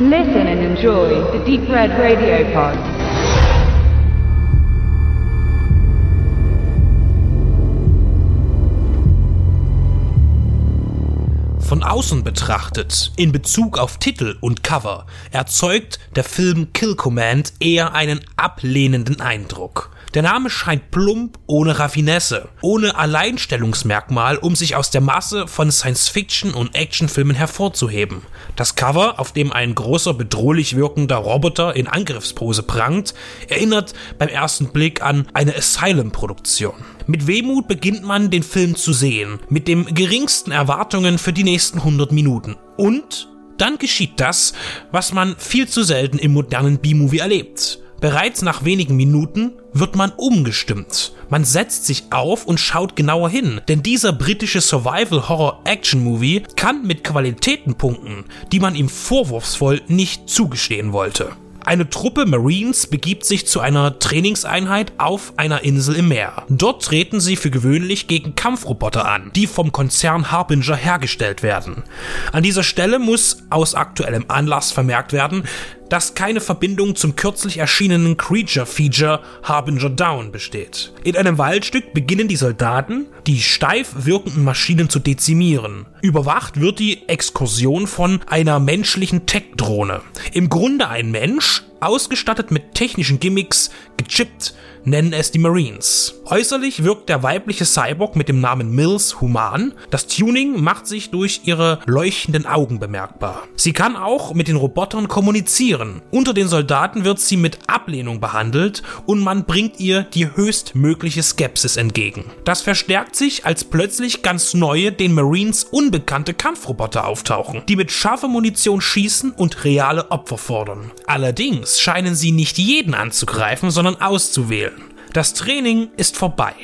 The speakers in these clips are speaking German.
Listen and enjoy the Deep Red Radio Pod. Von außen betrachtet, in Bezug auf Titel und Cover, erzeugt der Film Kill Command eher einen ablehnenden Eindruck. Der Name scheint plump, ohne Raffinesse, ohne Alleinstellungsmerkmal, um sich aus der Masse von Science-Fiction- und Actionfilmen hervorzuheben. Das Cover, auf dem ein großer, bedrohlich wirkender Roboter in Angriffspose prangt, erinnert beim ersten Blick an eine Asylum-Produktion. Mit Wehmut beginnt man den Film zu sehen, mit dem geringsten Erwartungen für die nächsten 100 Minuten. Und dann geschieht das, was man viel zu selten im modernen B-Movie erlebt. Bereits nach wenigen Minuten wird man umgestimmt. Man setzt sich auf und schaut genauer hin, denn dieser britische Survival-Horror-Action-Movie kann mit Qualitäten punkten, die man ihm vorwurfsvoll nicht zugestehen wollte. Eine Truppe Marines begibt sich zu einer Trainingseinheit auf einer Insel im Meer. Dort treten sie für gewöhnlich gegen Kampfroboter an, die vom Konzern Harbinger hergestellt werden. An dieser Stelle muss aus aktuellem Anlass vermerkt werden, dass keine Verbindung zum kürzlich erschienenen Creature-Feature Harbinger Down besteht. In einem Waldstück beginnen die Soldaten, die steif wirkenden Maschinen zu dezimieren. Überwacht wird die Exkursion von einer menschlichen Tech-Drohne. Im Grunde ein Mensch, ausgestattet mit technischen Gimmicks, gechippt, nennen es die Marines. Äußerlich wirkt der weibliche Cyborg mit dem Namen Mills human. Das Tuning macht sich durch ihre leuchtenden Augen bemerkbar. Sie kann auch mit den Robotern kommunizieren. Unter den Soldaten wird sie mit Ablehnung behandelt und man bringt ihr die höchstmögliche Skepsis entgegen. Das verstärkt sich, als plötzlich ganz neue, den Marines unbekannte Kampfroboter auftauchen, die mit scharfer Munition schießen und reale Opfer fordern. Allerdings scheinen sie nicht jeden anzugreifen, sondern auszuwählen. Das Training ist vorbei.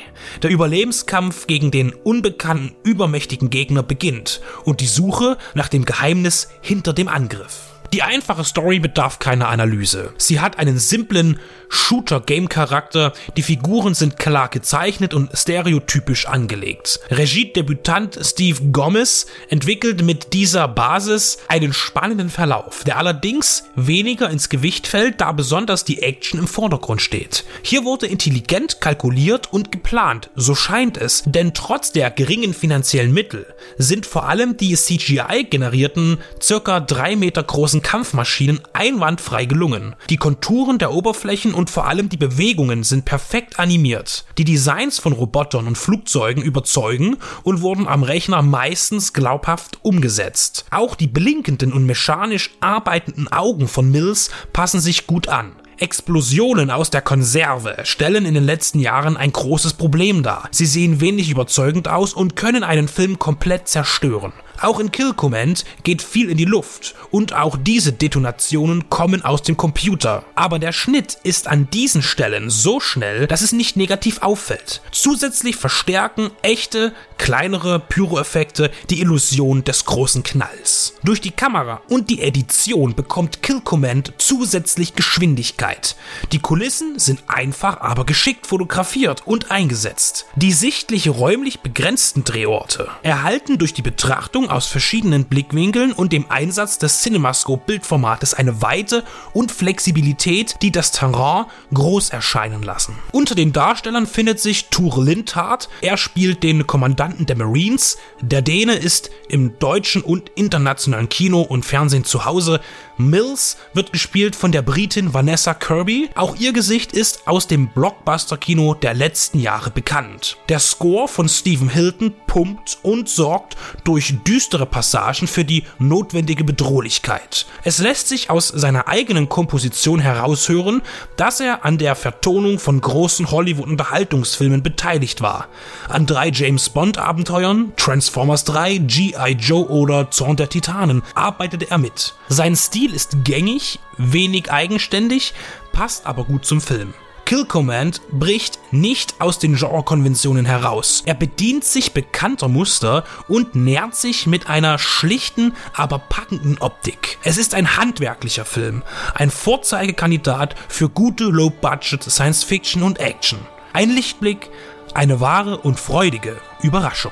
Der Überlebenskampf gegen den unbekannten, übermächtigen Gegner beginnt und die Suche nach dem Geheimnis hinter dem Angriff. Die einfache Story bedarf keiner Analyse. Sie hat einen simplen Shooter-Game-Charakter, die Figuren sind klar gezeichnet und stereotypisch angelegt. Regiedebütant Steve Gomez entwickelt mit dieser Basis einen spannenden Verlauf, der allerdings weniger ins Gewicht fällt, da besonders die Action im Vordergrund steht. Hier wurde intelligent kalkuliert und geplant, so scheint es, denn trotz der geringen finanziellen Mittel sind vor allem die CGI-generierten, circa drei Meter großen Kampfmaschinen einwandfrei gelungen. Die Konturen der Oberflächen und vor allem die Bewegungen sind perfekt animiert. Die Designs von Robotern und Flugzeugen überzeugen und wurden am Rechner meistens glaubhaft umgesetzt. Auch die blinkenden und mechanisch arbeitenden Augen von Mills passen sich gut an. Explosionen aus der Konserve stellen in den letzten Jahren ein großes Problem dar. Sie sehen wenig überzeugend aus und können einen Film komplett zerstören. Auch in Kill Command geht viel in die Luft und auch diese Detonationen kommen aus dem Computer. Aber der Schnitt ist an diesen Stellen so schnell, dass es nicht negativ auffällt. Zusätzlich verstärken echte, kleinere Pyroeffekte die Illusion des großen Knalls. Durch die Kamera und die Edition bekommt Kill Command zusätzlich Geschwindigkeit. Die Kulissen sind einfach, aber geschickt fotografiert und eingesetzt. Die sichtlich räumlich begrenzten Drehorte erhalten durch die Betrachtung aus verschiedenen Blickwinkeln und dem Einsatz des CinemaScope-Bildformates eine Weite und Flexibilität, die das Terrain groß erscheinen lassen. Unter den Darstellern findet sich Ture Lindhardt. Er spielt den Kommandanten der Marines. Der Däne ist im deutschen und internationalen Kino und Fernsehen zu Hause. Mills wird gespielt von der Britin Vanessa Kirby. Auch ihr Gesicht ist aus dem Blockbuster-Kino der letzten Jahre bekannt. Der Score von Stephen Hilton pumpt und sorgt durch düstere Passagen für die notwendige Bedrohlichkeit. Es lässt sich aus seiner eigenen Komposition heraushören, dass er an der Vertonung von großen Hollywood-Unterhaltungsfilmen beteiligt war. An drei James Bond-Abenteuern, Transformers 3, G.I. Joe oder Zorn der Titanen arbeitete er mit. Sein Stil ist gängig, wenig eigenständig, passt aber gut zum Film. Kill Command bricht nicht aus den Genrekonventionen heraus. Er bedient sich bekannter Muster und nährt sich mit einer schlichten, aber packenden Optik. Es ist ein handwerklicher Film, ein Vorzeigekandidat für gute Low-Budget Science-Fiction und Action. Ein Lichtblick, eine wahre und freudige Überraschung.